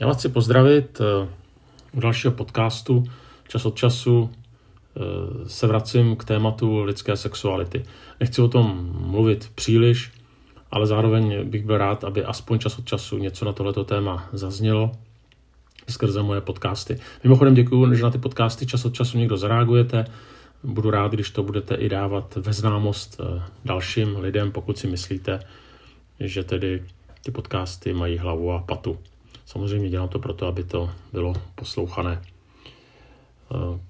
Já vás chci pozdravit eh, u dalšího podcastu. Čas od času eh, se vracím k tématu lidské sexuality. Nechci o tom mluvit příliš, ale zároveň bych byl rád, aby aspoň čas od času něco na tohleto téma zaznělo skrze moje podcasty. Mimochodem děkuji, že na ty podcasty čas od času někdo zareagujete. Budu rád, když to budete i dávat ve známost eh, dalším lidem, pokud si myslíte, že tedy ty podcasty mají hlavu a patu. Samozřejmě dělám to proto, aby to bylo poslouchané. Eh,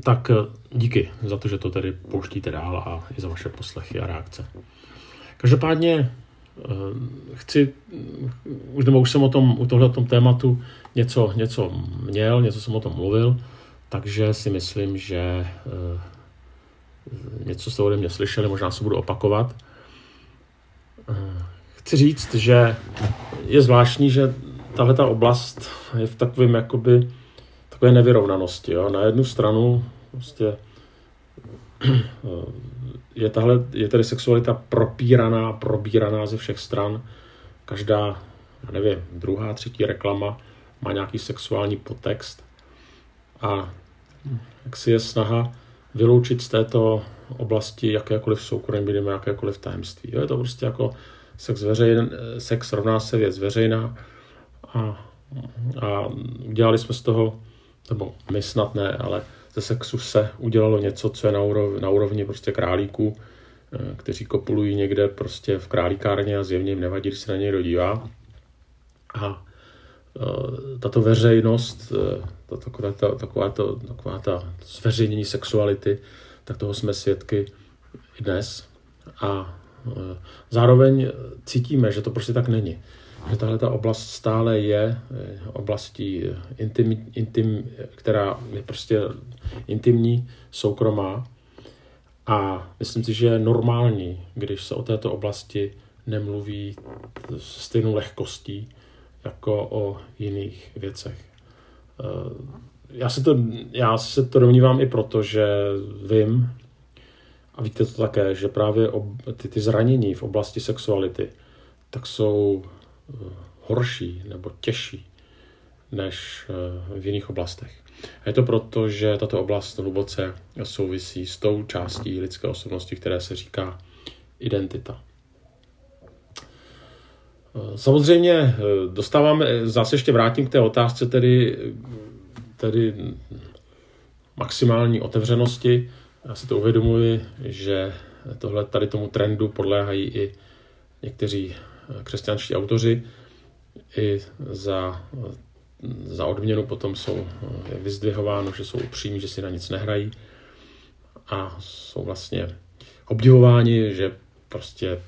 tak eh, díky za to, že to tedy pouštíte dál a i za vaše poslechy a reakce. Každopádně eh, chci, už nebo už jsem o tom, u tohle tématu něco, něco měl, něco jsem o tom mluvil, takže si myslím, že něco jste ode mě slyšeli, možná se budu opakovat. Chci říct, že je zvláštní, že tahle ta oblast je v takovém jakoby takové nevyrovnanosti. Jo. Na jednu stranu prostě je, tahle, je tady sexualita propíraná, probíraná ze všech stran. Každá, já nevím, druhá, třetí reklama má nějaký sexuální podtext a jak si je snaha vyloučit z této oblasti jakékoliv soukromí jakékoliv tajemství. Jo, je to prostě jako sex, veřejn, sex rovná se věc veřejná a, a udělali jsme z toho, nebo my snad ne, ale ze sexu se udělalo něco, co je na úrovni, na úrovni prostě králíků, eh, kteří kopulují někde prostě v králíkárně a zjevně jim nevadí, když se na něj dodívá. A eh, tato veřejnost, eh, to, takové, to, taková, to, taková ta zveřejnění sexuality, tak toho jsme svědky i dnes. A Zároveň cítíme, že to prostě tak není. Že tahle ta oblast stále je eh, oblastí intim, intim, která je prostě intimní, soukromá. A myslím si, že je normální, když se o této oblasti nemluví s stejnou lehkostí jako o jiných věcech. Eh, já se to, já se to domnívám i proto, že vím, a víte to také, že právě ty, ty zranění v oblasti sexuality tak jsou uh, horší nebo těžší než uh, v jiných oblastech. A je to proto, že tato oblast hluboce souvisí s tou částí lidské osobnosti, které se říká identita. Uh, samozřejmě dostáváme, zase ještě vrátím k té otázce tedy, tedy maximální otevřenosti já si to uvědomuji, že tohle tady tomu trendu podléhají i někteří eh, křesťanští autoři. I za, za odměnu potom jsou eh, vyzdvihováno, že jsou upřímní, že si na nic nehrají a jsou vlastně obdivováni, že prostě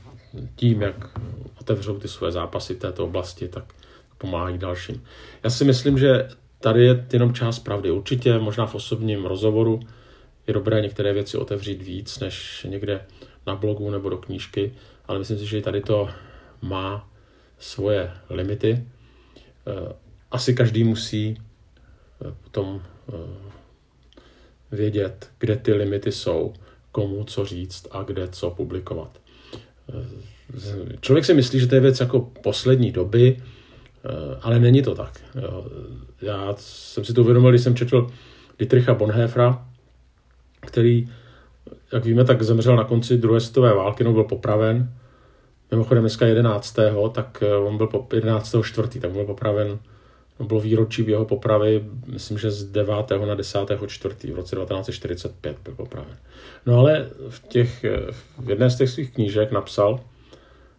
tím, jak otevřou ty své zápasy této oblasti, tak pomáhají dalším. Já si myslím, že tady je jenom část pravdy. Určitě možná v osobním rozhovoru je dobré některé věci otevřít víc než někde na blogu nebo do knížky, ale myslím si, že tady to má svoje limity. Eh, asi každý musí eh, potom eh, vědět, kde ty limity jsou, komu co říct a kde co publikovat. Člověk si myslí, že to je věc jako poslední doby, ale není to tak. Já jsem si to uvědomil, když jsem četl Dietricha Bonhoeffera, který, jak víme, tak zemřel na konci druhé světové války, no byl popraven. Mimochodem dneska 11. tak eh, on byl po 11. čtvrtý, tak byl popraven bylo výročí jeho popravy, myslím, že z 9. na 10. čtvrtý v roce 1945 byl popraven. No ale v, těch, eh, v jedné z těch svých knížek napsal,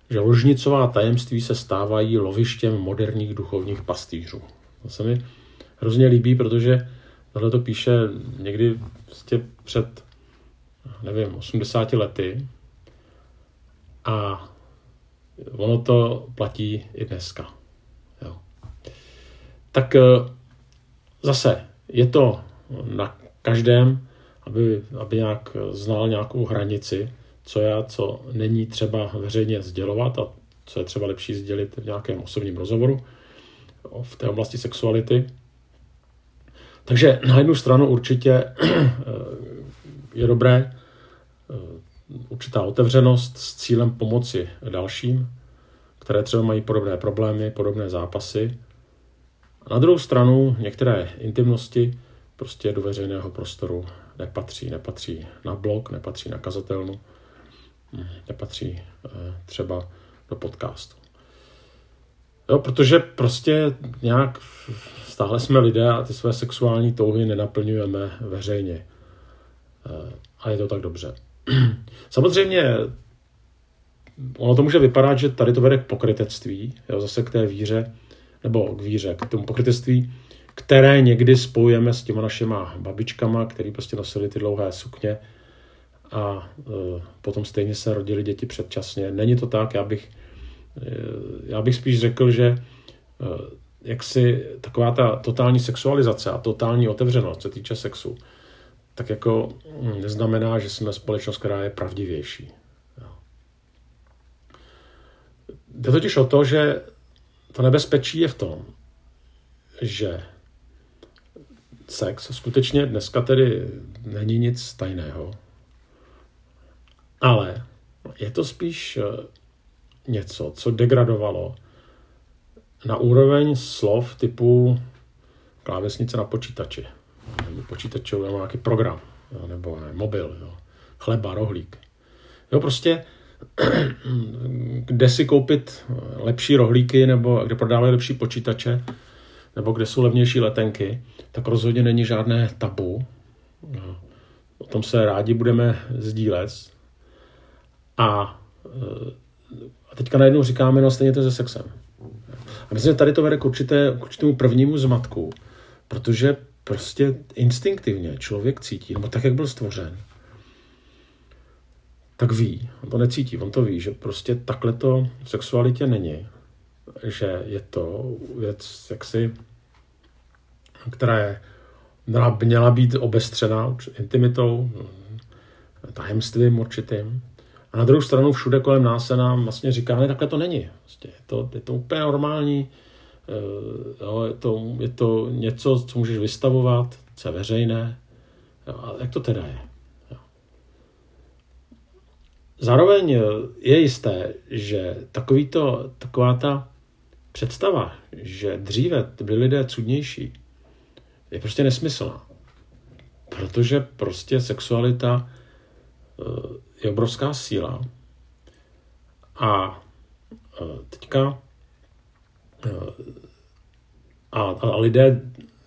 že ložnicová tajemství se stávají lovištěm moderních duchovních pastýřů. To se mi hrozně líbí, protože Tohle to píše někdy vlastně před, nevím, 80 lety a ono to platí i dneska. Jo. Tak eh, zase je to na každém, aby, aby nějak znal nějakou hranici, co a co není třeba veřejně sdělovat a co je třeba lepší sdělit v nějakém osobním rozhovoru v té oblasti sexuality. Takže na jednu stranu určitě eh, je dobré eh, určitá otevřenost s cílem pomoci dalším, které třeba mají podobné problémy, podobné zápasy. A na druhou stranu některé intimnosti prostě do veřejného prostoru nepatří. Nepatří na blog, nepatří na kazatelnu, nepatří eh, třeba do podcastu. Jo, protože prostě nějak stále jsme lidé a ty své sexuální touhy nenaplňujeme veřejně. Eh, a je to tak dobře. Samozřejmě ono to může vypadat, že tady to vede k pokrytectví, jo, zase k té víře, nebo k víře, k tomu pokrytectví, které někdy spojujeme s těma našima babičkama, který prostě nosili ty dlouhé sukně a e, potom stejně se rodili děti předčasně. Není to tak, já bych, e, já bych spíš řekl, že jak si taková ta totální sexualizace a totální otevřenost, co se týče sexu, tak jako hm, neznamená, že jsme společnost, která je pravdivější. Jde totiž o to, že to nebezpečí je v tom, že sex skutečně dneska tedy není nic tajného, ale je to spíš eh, něco, co degradovalo na úroveň slov typu klávesnice na počítači, nebo počítačový nebo nějaký program, jo, nebo ne, mobil, jo, chleba, rohlík. Jo, prostě kde si koupit lepší rohlíky, nebo kde prodávají lepší počítače, nebo kde jsou levnější letenky, tak rozhodně není žádné tabu. No. O tom se rádi budeme sdílet. A, eh, a teďka najednou říkáme, no stejně to se sexem. A myslím, že tady to vede k, určité, k určitému prvnímu zmatku, protože prostě instinktivně člověk cítí, nebo tak, jak byl stvořen, tak ví, on to necítí, on to ví, že prostě takhle to v sexualitě není, že je to věc jaksi, která je, měla, být obestřena intimitou, tajemstvím určitým. A na druhou stranu všude kolem nás se nám vlastně říká, ne, takhle to není. Prostě je, to, je to úplně normální, eh, jo, je, to, je to něco, co můžeš vystavovat, co je veřejné. Jo, a jak to teda je? Zároveň je jisté, že takovýto, taková ta představa, že dříve byli lidé cudnější, je prostě nesmyslná. Protože prostě sexualita eh, je obrovská síla a eh, teďka eh, a, a lidé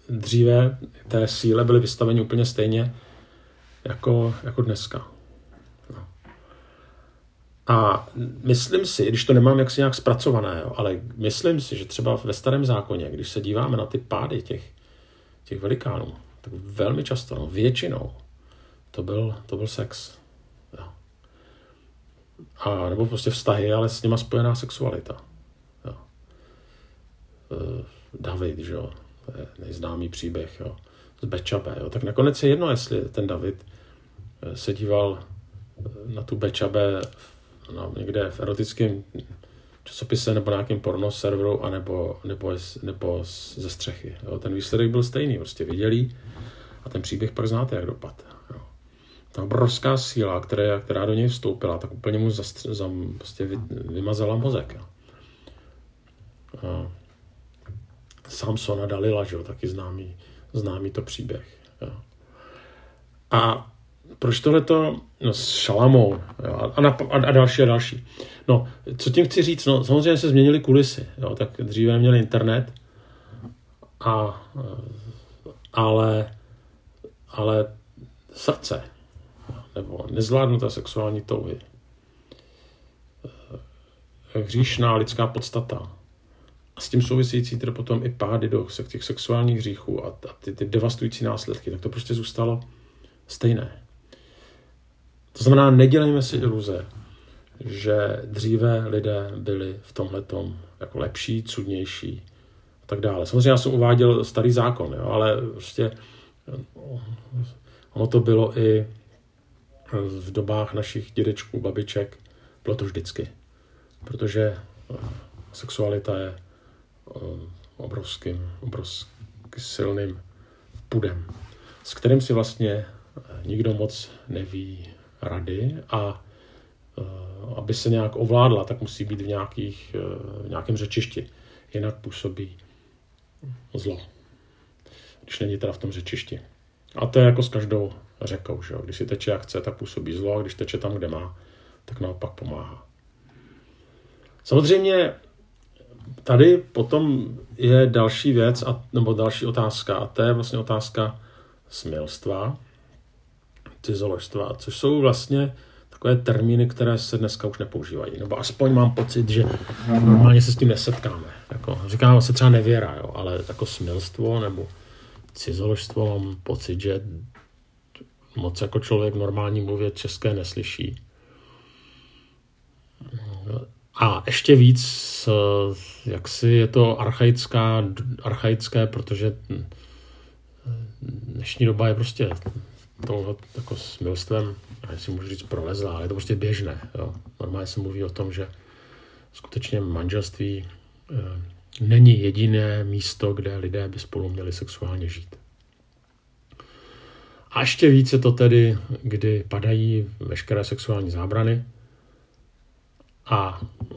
dříve té síle byli vystaveni úplně stejně jako, jako dneska. A myslím si, když to nemám jaksi nějak zpracované, jo, ale myslím si, že třeba ve starém zákoně, když se díváme na ty pády těch, těch velikánů, tak velmi často, no, většinou, to byl, to byl sex. A nebo prostě vztahy, ale s nima spojená sexualita. Jo. E, David, že jo, to je nejznámý příběh, jo, z Bečabe, jo. Tak nakonec je jedno, jestli ten David e, se díval e, na tu Bečabe no, někde v erotickém časopise nebo nějakém porno serveru, anebo, nebo, nebo ze střechy. Jo. Ten výsledek byl stejný, prostě viděli a ten příběh pak znáte, jak dopad. Ta obrovská síla, která, která do něj vstoupila, tak úplně mu zastř, zam, prostě vy, vymazala mozek. Jo. A Samsona Dalila, že jo, taky známý, známý to příběh. Jo. A proč tohleto, no s šalamou jo, a, a, a, další a další. No, co tím chci říct, no samozřejmě se změnily kulisy, jo, tak dříve měli internet, a, ale, ale srdce, nebo nezvládnuté sexuální touhy, hříšná lidská podstata, a s tím související tedy potom i pády do těch sexuálních hříchů a, a ty, ty devastující následky, tak to prostě zůstalo stejné. To znamená, nedělejme si iluze, že dříve lidé byli v tomhle jako lepší, cudnější a tak dále. Samozřejmě já jsem uváděl starý zákon, jo, ale prostě ono to bylo i v dobách našich dědečků, babiček, bylo to vždycky. Protože sexualita je eh, obrovským, obrovským silným pudem, s kterým si vlastně nikdo moc neví rady a aby se nějak ovládla, tak musí být v, nějakých, v nějakém řečišti. Jinak působí zlo. Když není teda v tom řečišti. A to je jako s každou řekou, že jo? Když si teče jak chce, tak působí zlo, a když teče tam, kde má, tak naopak pomáhá. Samozřejmě tady potom je další věc, a, nebo další otázka, a to je vlastně otázka smilstva, cizoložstva, což jsou vlastně takové termíny, které se dneska už nepoužívají. Nebo aspoň mám pocit, že normálně se s tím nesetkáme. Jako, říkám se třeba nevěra, jo, ale jako smilstvo nebo cizoložstvo mám pocit, že moc jako člověk normální mluvě české neslyší. A ještě víc, jak si je to archaická, archaické, protože dnešní doba je prostě tohle jako s milstvem, já si můžu říct prolezlá, ale je to prostě běžné. Jo. Normálně se mluví o tom, že skutečně manželství e, není jediné místo, kde lidé by spolu měli sexuálně žít. A ještě více to tedy, kdy padají veškeré sexuální zábrany. A e,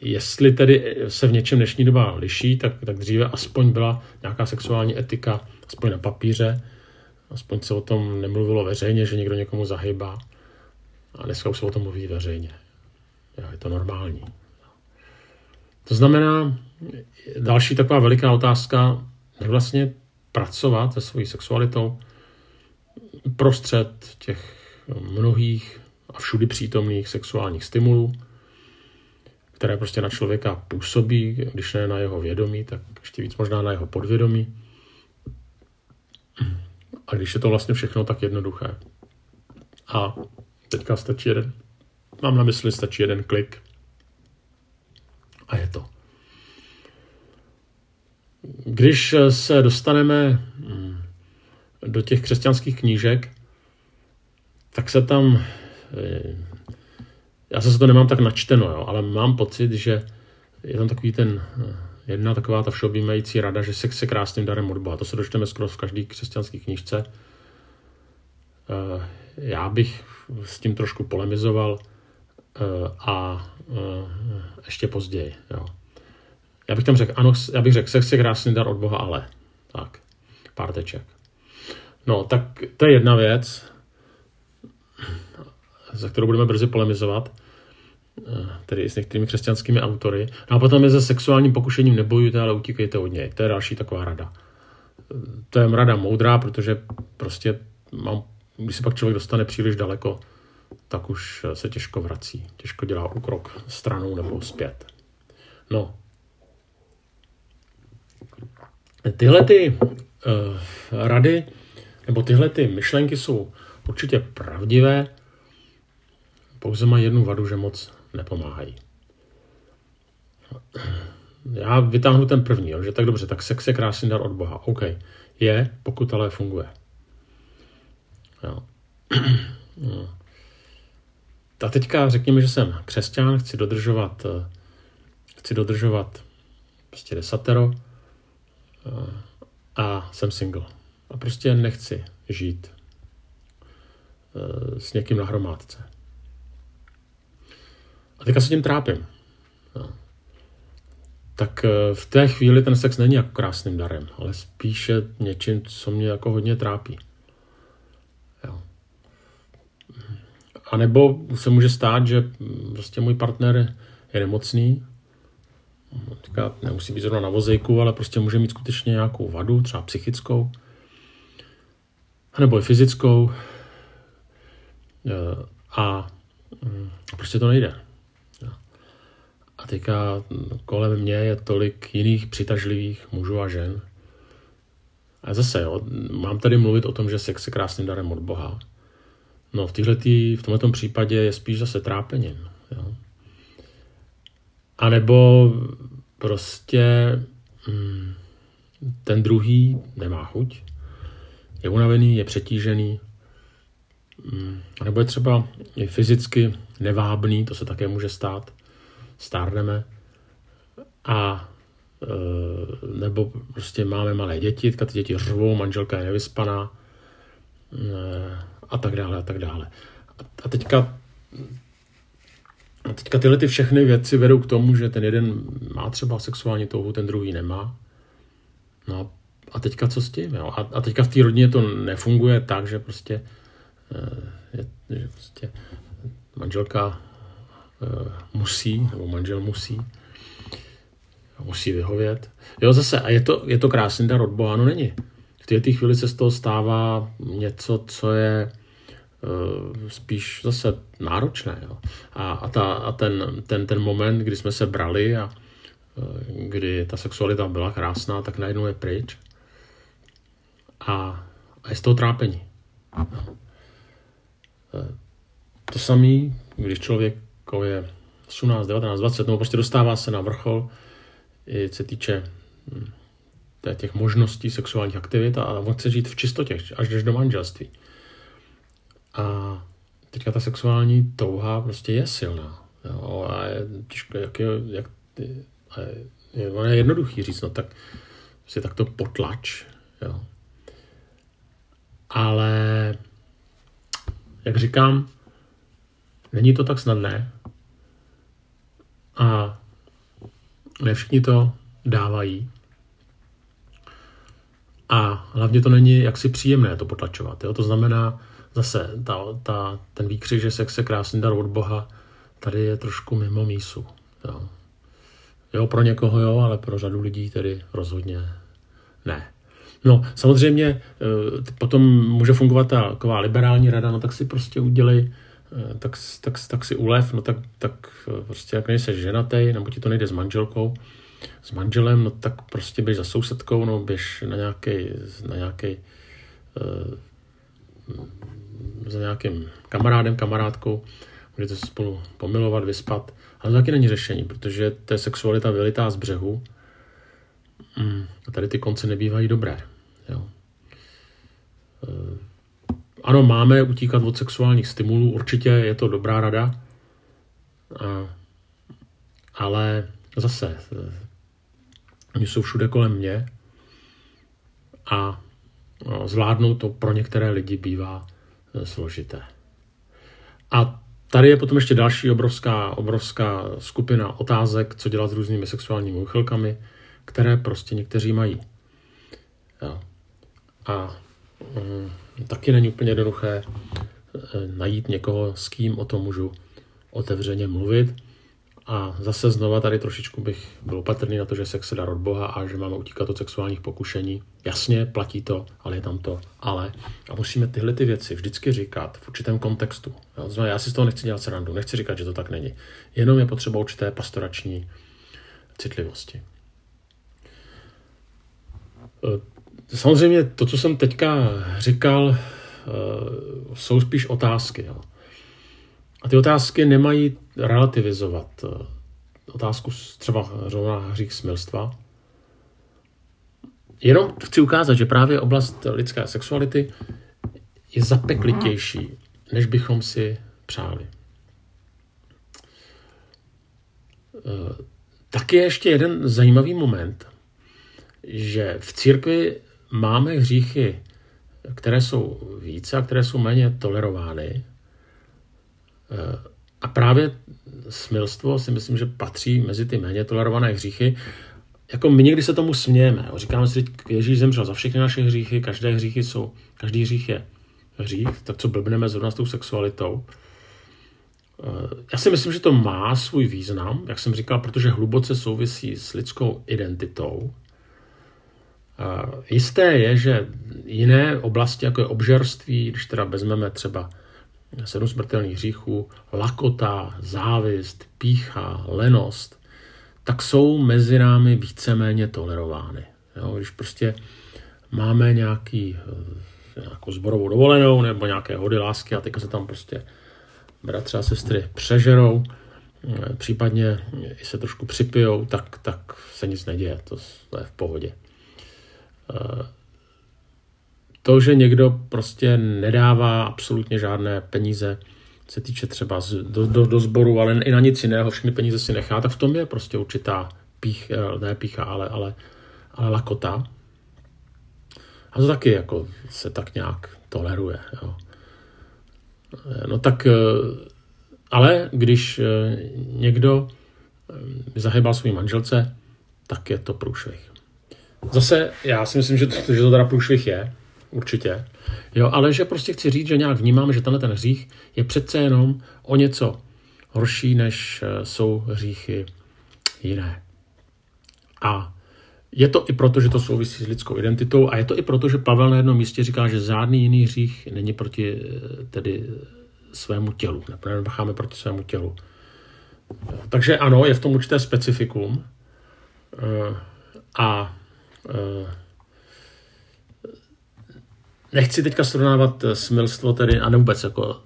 jestli tedy se v něčem dnešní doba liší, tak, tak dříve aspoň byla nějaká sexuální etika, aspoň na papíře, aspoň se o tom nemluvilo veřejně, že někdo někomu zahybá. A dneska už se o tom mluví veřejně. Je to normální. To znamená, další taková veliká otázka, jak vlastně pracovat se svojí sexualitou, prostřed těch mnohých a všudy přítomných sexuálních stimulů, které prostě na člověka působí, když ne na jeho vědomí, tak ještě víc možná na jeho podvědomí. A když je to vlastně všechno tak jednoduché. A teďka stačí jeden, mám na mysli, stačí jeden klik a je to. Když se dostaneme do těch křesťanských knížek, tak se tam, eh, já se to nemám tak načteno, jo, ale mám pocit, že je tam takový ten, eh, jedna taková ta všeobjímající rada, že sex je krásným darem od Boha. To se dočteme skoro v každé křesťanské knížce. Eh, já bych s tím trošku polemizoval a ještě později. Jo. Já bych tam řekl, ano, já bych řekl, sex je krásný dar od Boha, ale. Tak, pár teček. No, tak to je jedna věc, za kterou budeme brzy polemizovat, tedy s některými křesťanskými autory. No a potom je se sexuálním pokušením nebojujte, ale utíkejte od něj. To je další taková rada. To je rada moudrá, protože prostě mám, když se pak člověk dostane příliš daleko, tak už se těžko vrací. Těžko dělá ukrok stranou nebo zpět. No. Tyhle ty uh, rady nebo tyhle ty myšlenky jsou určitě pravdivé, pouze mají jednu vadu, že moc nepomáhají. Já vytáhnu ten první, jo, že tak dobře, tak sex je krásný dar od Boha. OK. Je, pokud ale funguje. Jo. A teďka řekněme, že jsem křesťan, chci dodržovat, chci dodržovat prostě desatero a jsem single a prostě nechci žít eh, s někým na hromádce. A teďka se tím trápím. Tak eh, v té chvíli ten sex není jako krásným darem, ale spíše něčím, co mě jako hodně trápí. Jo. A nebo se může stát, že prostě můj partner je nemocný, teďka nemusí být zrovna na vozejku, ale prostě může mít skutečně nějakou vadu, třeba psychickou, nebo i fyzickou eh, a mm, prostě to nejde. A teďka kolem mě je tolik jiných přitažlivých mužů a žen. A zase, jo, mám tady mluvit o tom, že sex je krásným darem od Boha. No v, týhletý, v tomto případě je spíš zase trápením. Jo. A nebo prostě mm, ten druhý nemá chuť, je unavený, je přetížený, mm, nebo je třeba i fyzicky nevábný, to se také může stát, stárneme, a e, nebo prostě máme malé děti, ty děti řvou, manželka je nevyspaná e, a tak dále a tak dále. A teďka A teďka tyhle ty všechny věci vedou k tomu, že ten jeden má třeba sexuální touhu, ten druhý nemá. No a teďka co s tím? Jo? A, a teďka v té rodině to nefunguje tak, že prostě, eh, je, že prostě manželka eh, musí, nebo manžel musí, musí vyhovět. Jo, zase, a je to, je to krásný dar od Boha? No není. V této chvíli se z toho stává něco, co je uh, spíš zase náročné. Jo. A, a, ta, a ten, ten, ten moment, kdy jsme se brali a uh, kdy ta sexualita byla krásná, tak najednou je pryč. A, a je z toho trápení. No. To samé, když člověk je 18, 19, 20, nebo prostě dostává se na vrchol, i se týče hm, těch možností sexuálních aktivit a on chce žít v čistotě, až jdeš do manželství. A teďka ta sexuální touha prostě je silná. Jo, a je těžko, jak je, jak, je, je, je jednoduchý říct, no tak si tak to potlač, jo. Ale jak říkám, není to tak snadné a ne všichni to dávají. A hlavně to není jaksi příjemné to potlačovat. Jo? To znamená zase ta, ta, ten výkřik, že sex je krásný dar od Boha, tady je trošku mimo mísu. Jo? jo, pro někoho jo, ale pro řadu lidí tedy rozhodně ne. No, samozřejmě eh, potom může fungovat ta taková liberální rada, no tak si prostě udělej, eh, tak, tak, tak si ulev, no tak, tak eh, prostě jak nejseš ženatý, nebo ti to nejde s manželkou, s manželem, no tak prostě běž za sousedkou, no běž na nějaký, na nějaký za nějakým kamarádem, kamarádkou, můžete se spolu pomilovat, vyspat, ale to taky není řešení, protože to je sexualita vylitá z břehu mm, a tady ty konce nebývají dobré. Eh, ano, máme utíkat od sexuálních stimulů, určitě je to dobrá rada, ale zase, eh, oni jsou všude kolem mě a no, zvládnout to pro některé lidi bývá eh, složité. A tady je potom ještě další obrovská, obrovská skupina otázek, co dělat s různými sexuálními úchylkami, které prostě někteří mají. Jo. A taky není úplně jednoduché e, najít někoho, s kým o tom můžu otevřeně mluvit. A zase znova tady trošičku bych byl opatrný na to, že sex se dá od Boha a že máme utíkat od sexuálních pokušení. Jasně, platí to, ale je tam to ale. A musíme tyhle ty věci vždycky říkat v určitém kontextu. Já si z toho nechci dělat srandu, nechci říkat, že to tak není. Jenom je potřeba určité pastorační citlivosti. Samozřejmě to, co jsem teďka říkal, eh, jsou spíš otázky. Jo. A ty otázky nemají relativizovat eh, otázku třeba zrovna hřích smilstva. Jenom chci ukázat, že právě oblast lidské sexuality je zapeklitější, než bychom si přáli. Eh, taky je ještě jeden zajímavý moment, že v církvi máme hříchy, které jsou více a které jsou méně tolerovány. Eh, a právě smilstvo si myslím, že patří mezi ty méně tolerované hříchy. Jako my někdy se tomu smějeme. Říkáme si, že Ježíš zemřel za všechny naše hříchy, každé hříchy jsou, každý hřích je hřích, tak co blbneme zrovna s tou sexualitou. Eh, já si myslím, že to má svůj význam, jak jsem říkal, protože hluboce souvisí s lidskou identitou. Jisté je, že jiné oblasti, jako je obžerství, když teda vezmeme třeba sedm smrtelných hříchů, lakota, závist, pícha, lenost, tak jsou mezi námi víceméně tolerovány. Jo, když prostě máme nějaký, eh, nějakou zborovou dovolenou nebo nějaké hody lásky a teďka se tam prostě bratři a sestry přežerou, eh, případně i se trošku připijou, tak, tak se nic neděje, to je v pohodě. To, že někdo prostě nedává absolutně žádné peníze, se týče třeba do, do, do sboru, ale i na nic jiného, všechny peníze si nechá, tak v tom je prostě určitá pích, eh, ne pícha, ale, ale, ale lakota. A to taky jako se tak nějak toleruje. Jo. No tak eh, ale když někdo zahybal svůj manželce, tak je to průšvih. Zase já si myslím, že to, že to teda průšvih je, určitě. Jo, ale že prostě chci říct, že nějak vnímám, že tenhle ten hřích je přece jenom o něco horší, než eh, jsou hříchy jiné. A je to i proto, že to souvisí s lidskou identitou a je to i proto, že Pavel na jednom místě říká, že žádný jiný hřích není proti eh, tedy svému tělu. Nepácháme proti svému tělu. Takže ano, je v tom určité specifikum. Eh, a nechci teďka srovnávat eh, smilstvo tedy, a vůbec jako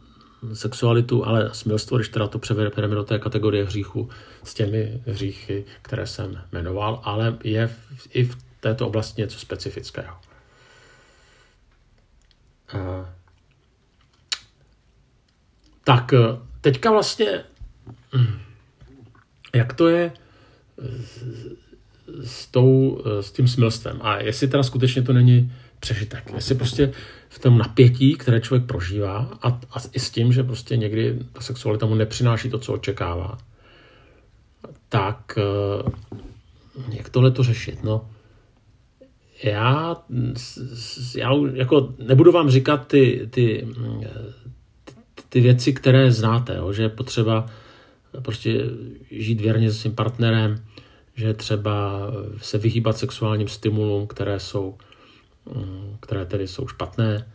sexualitu, ale smilstvo, když teda to převedeme do té kategorie hříchu s těmi hříchy, které jsem jmenoval, ale je v, i v této oblasti něco specifického. Uh, tak eh, teďka vlastně, hm, jak to je s, tou, s tím smilstvem a jestli teda skutečně to není přežitek. Jestli prostě v tom napětí, které člověk prožívá a, a i s tím, že prostě někdy ta sexualita mu nepřináší to, co očekává, tak eh, jak tohle to řešit? No, já, já jako nebudu vám říkat ty, ty, ty věci, které znáte, jo, že je potřeba prostě žít věrně se svým partnerem, že třeba se vyhýbat sexuálním stimulům, které jsou Mm, které tedy jsou špatné.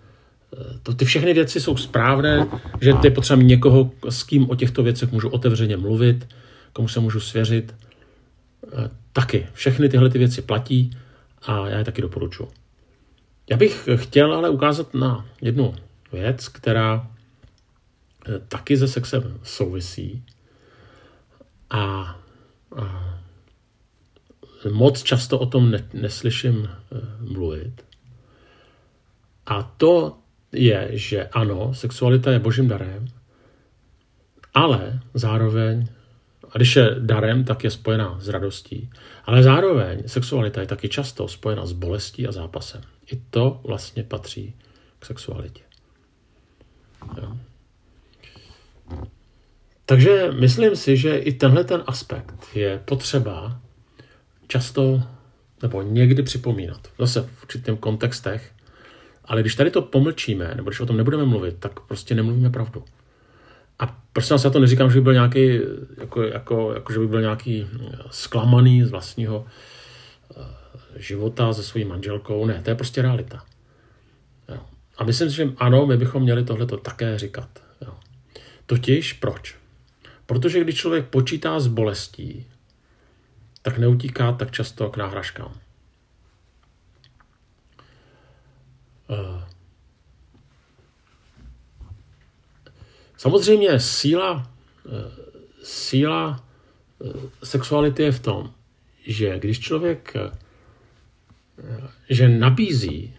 Eh, to, ty všechny věci jsou správné, že ty potřeba někoho, s kým o těchto věcech můžu otevřeně mluvit, komu se můžu svěřit. Eh, taky. Všechny tyhle ty věci platí a já je taky doporučuji. Já bych chtěl ale ukázat na jednu věc, která eh, taky se sexem souvisí a, a moc často o tom ne, neslyším mluvit. A to je, že ano, sexualita je božím darem, ale zároveň, a když je darem, tak je spojená s radostí, ale zároveň sexualita je taky často spojena s bolestí a zápasem. I to vlastně patří k sexualitě. Jo. Takže myslím si, že i tenhle ten aspekt je potřeba často nebo někdy připomínat. Zase v určitém kontextech, ale když tady to pomlčíme, nebo když o tom nebudeme mluvit, tak prostě nemluvíme pravdu. A prostě já to neříkám, že by byl nějaký, jako, jako, jako že by byl nějaký eh, zklamaný z vlastního uh, života se svojí manželkou. Ne, to je prostě realita. Jo. A myslím si, že ano, my bychom měli tohleto také říkat. Jo. Totiž proč? Protože když člověk počítá s bolestí, tak neutíká tak často k náhražkám. Eh, samozřejmě síla, eh, síla eh, sexuality je v tom, že když člověk že nabízí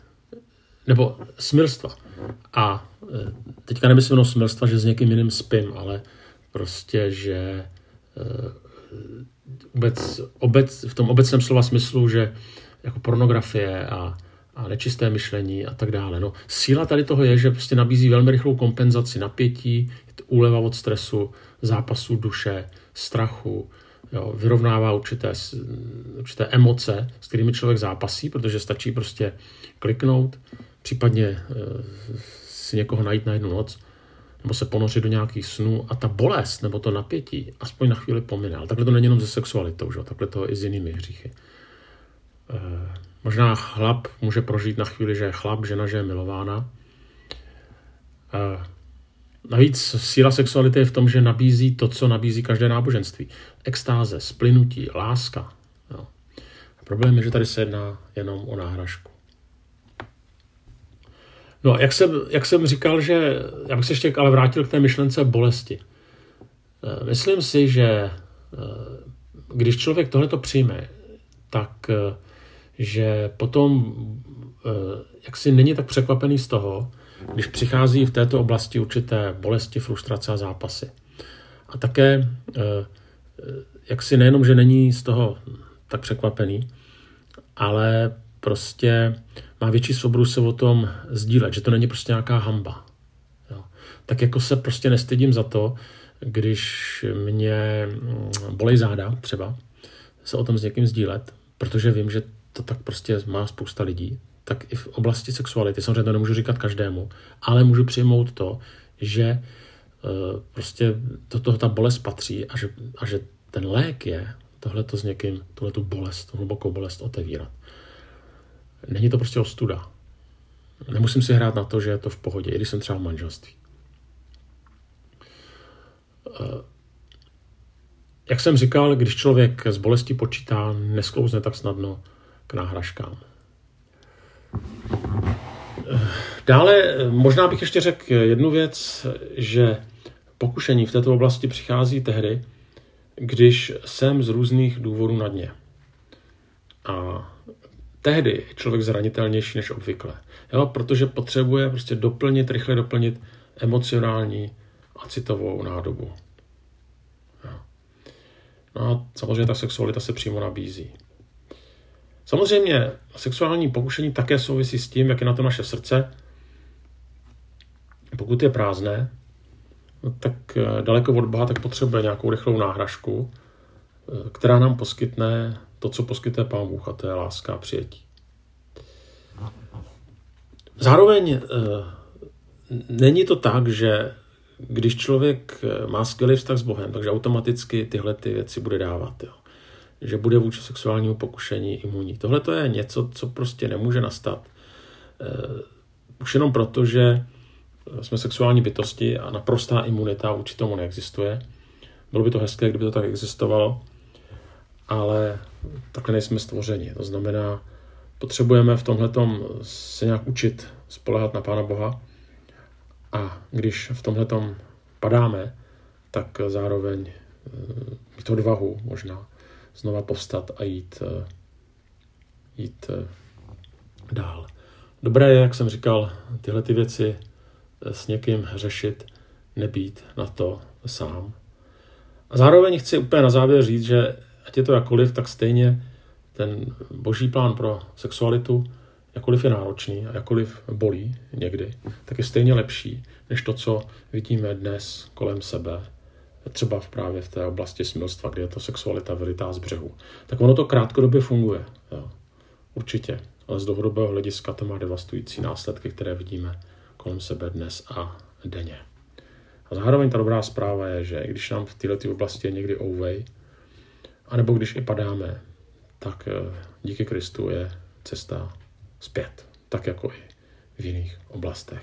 nebo smilstva a teďka nemyslím jenom smilstva, že s někým jiným spím, ale prostě, že vůbec, obec, v tom obecném slova smyslu, že jako pornografie a a nečisté myšlení a tak dále. No, síla tady toho je, že prostě nabízí velmi rychlou kompenzaci napětí, úleva od stresu, zápasu duše, strachu, jo, vyrovnává určité, určité emoce, s kterými člověk zápasí, protože stačí prostě kliknout, případně e, si někoho najít na jednu noc, nebo se ponořit do nějakých snů a ta bolest nebo to napětí aspoň na chvíli pomine. Ale takhle to není jenom se sexualitou, že? takhle to i s jinými hříchy. E, Možná chlap může prožít na chvíli, že je chlap, žena, že je milována. Navíc síla sexuality je v tom, že nabízí to, co nabízí každé náboženství. Extáze, splynutí, láska. Jo. A problém je, že tady se jedná jenom o náhražku. No, jak jsem, jak jsem říkal, že já bych se ještě ale vrátil k té myšlence bolesti. E, myslím si, že e, když člověk tohleto přijme, tak e, že potom eh, jak si není tak překvapený z toho, když přichází v této oblasti určité bolesti, frustrace a zápasy. A také, eh, jak si nejenom, že není z toho tak překvapený, ale prostě má větší svobodu se o tom sdílet, že to není prostě nějaká hamba. Jo. Tak jako se prostě nestydím za to, když mě mm, bolej záda třeba, se o tom s někým sdílet, protože vím, že to tak prostě má spousta lidí, tak i v oblasti sexuality, samozřejmě to nemůžu říkat každému, ale můžu přijmout to, že eh, prostě do toho ta bolest patří a že, a že ten lék je tohle to s někým, tohle tu bolest, tu hlubokou bolest otevírat. Není to prostě ostuda. Nemusím si hrát na to, že je to v pohodě, i když jsem třeba v manželství. Eh, jak jsem říkal, když člověk z bolesti počítá, nesklouzne tak snadno k náhražkám. Eh, dále možná bych ještě řekl jednu věc, že pokušení v této oblasti přichází tehdy, když jsem z různých důvodů na dně. A tehdy je člověk zranitelnější než obvykle. Jo, protože potřebuje prostě doplnit, rychle doplnit emocionální a citovou nádobu. Jo. No a samozřejmě ta sexualita se přímo nabízí. Samozřejmě sexuální pokušení také souvisí s tím, jak je na to naše srdce. Pokud je prázdné, no tak eh, daleko od Boha, tak potřebuje nějakou rychlou náhražku, eh, která nám poskytne to, co poskytuje Pán Bůh, a to je láska a přijetí. Zároveň e, není to tak, že když člověk má skvělý vztah s Bohem, takže automaticky tyhle ty věci bude dávat. Jo. Že bude vůči sexuálnímu pokušení imunní. Tohle to je něco, co prostě nemůže nastat. E, už jenom proto, že jsme sexuální bytosti a naprostá imunita vůči tomu neexistuje. Bylo by to hezké, kdyby to tak existovalo, ale takhle nejsme stvořeni. To znamená, potřebujeme v tomhle se nějak učit spolehat na Pána Boha a když v tomhle padáme, tak zároveň eh, mít odvahu možná znova povstat a jít, eh, jít eh, dál. Dobré je, jak jsem říkal, tyhle ty věci s někým řešit, nebýt na to sám. A zároveň chci úplně na závěr říct, že ať je to jakoliv, tak stejně ten boží plán pro sexualitu, jakkoliv je náročný a jakkoliv bolí někdy, tak je stejně lepší, než to, co vidíme dnes kolem sebe, třeba v právě v té oblasti smilstva, kde je to sexualita vylitá z břehu. Tak ono to krátkodobě funguje, jo. určitě, ale z dlouhodobého hlediska to má devastující následky, které vidíme kolem sebe dnes a denně. A zároveň ta dobrá zpráva je, že když nám v této oblasti je někdy ouvej, anebo když i padáme, tak eh, díky Kristu je cesta zpět, tak jako i v jiných oblastech.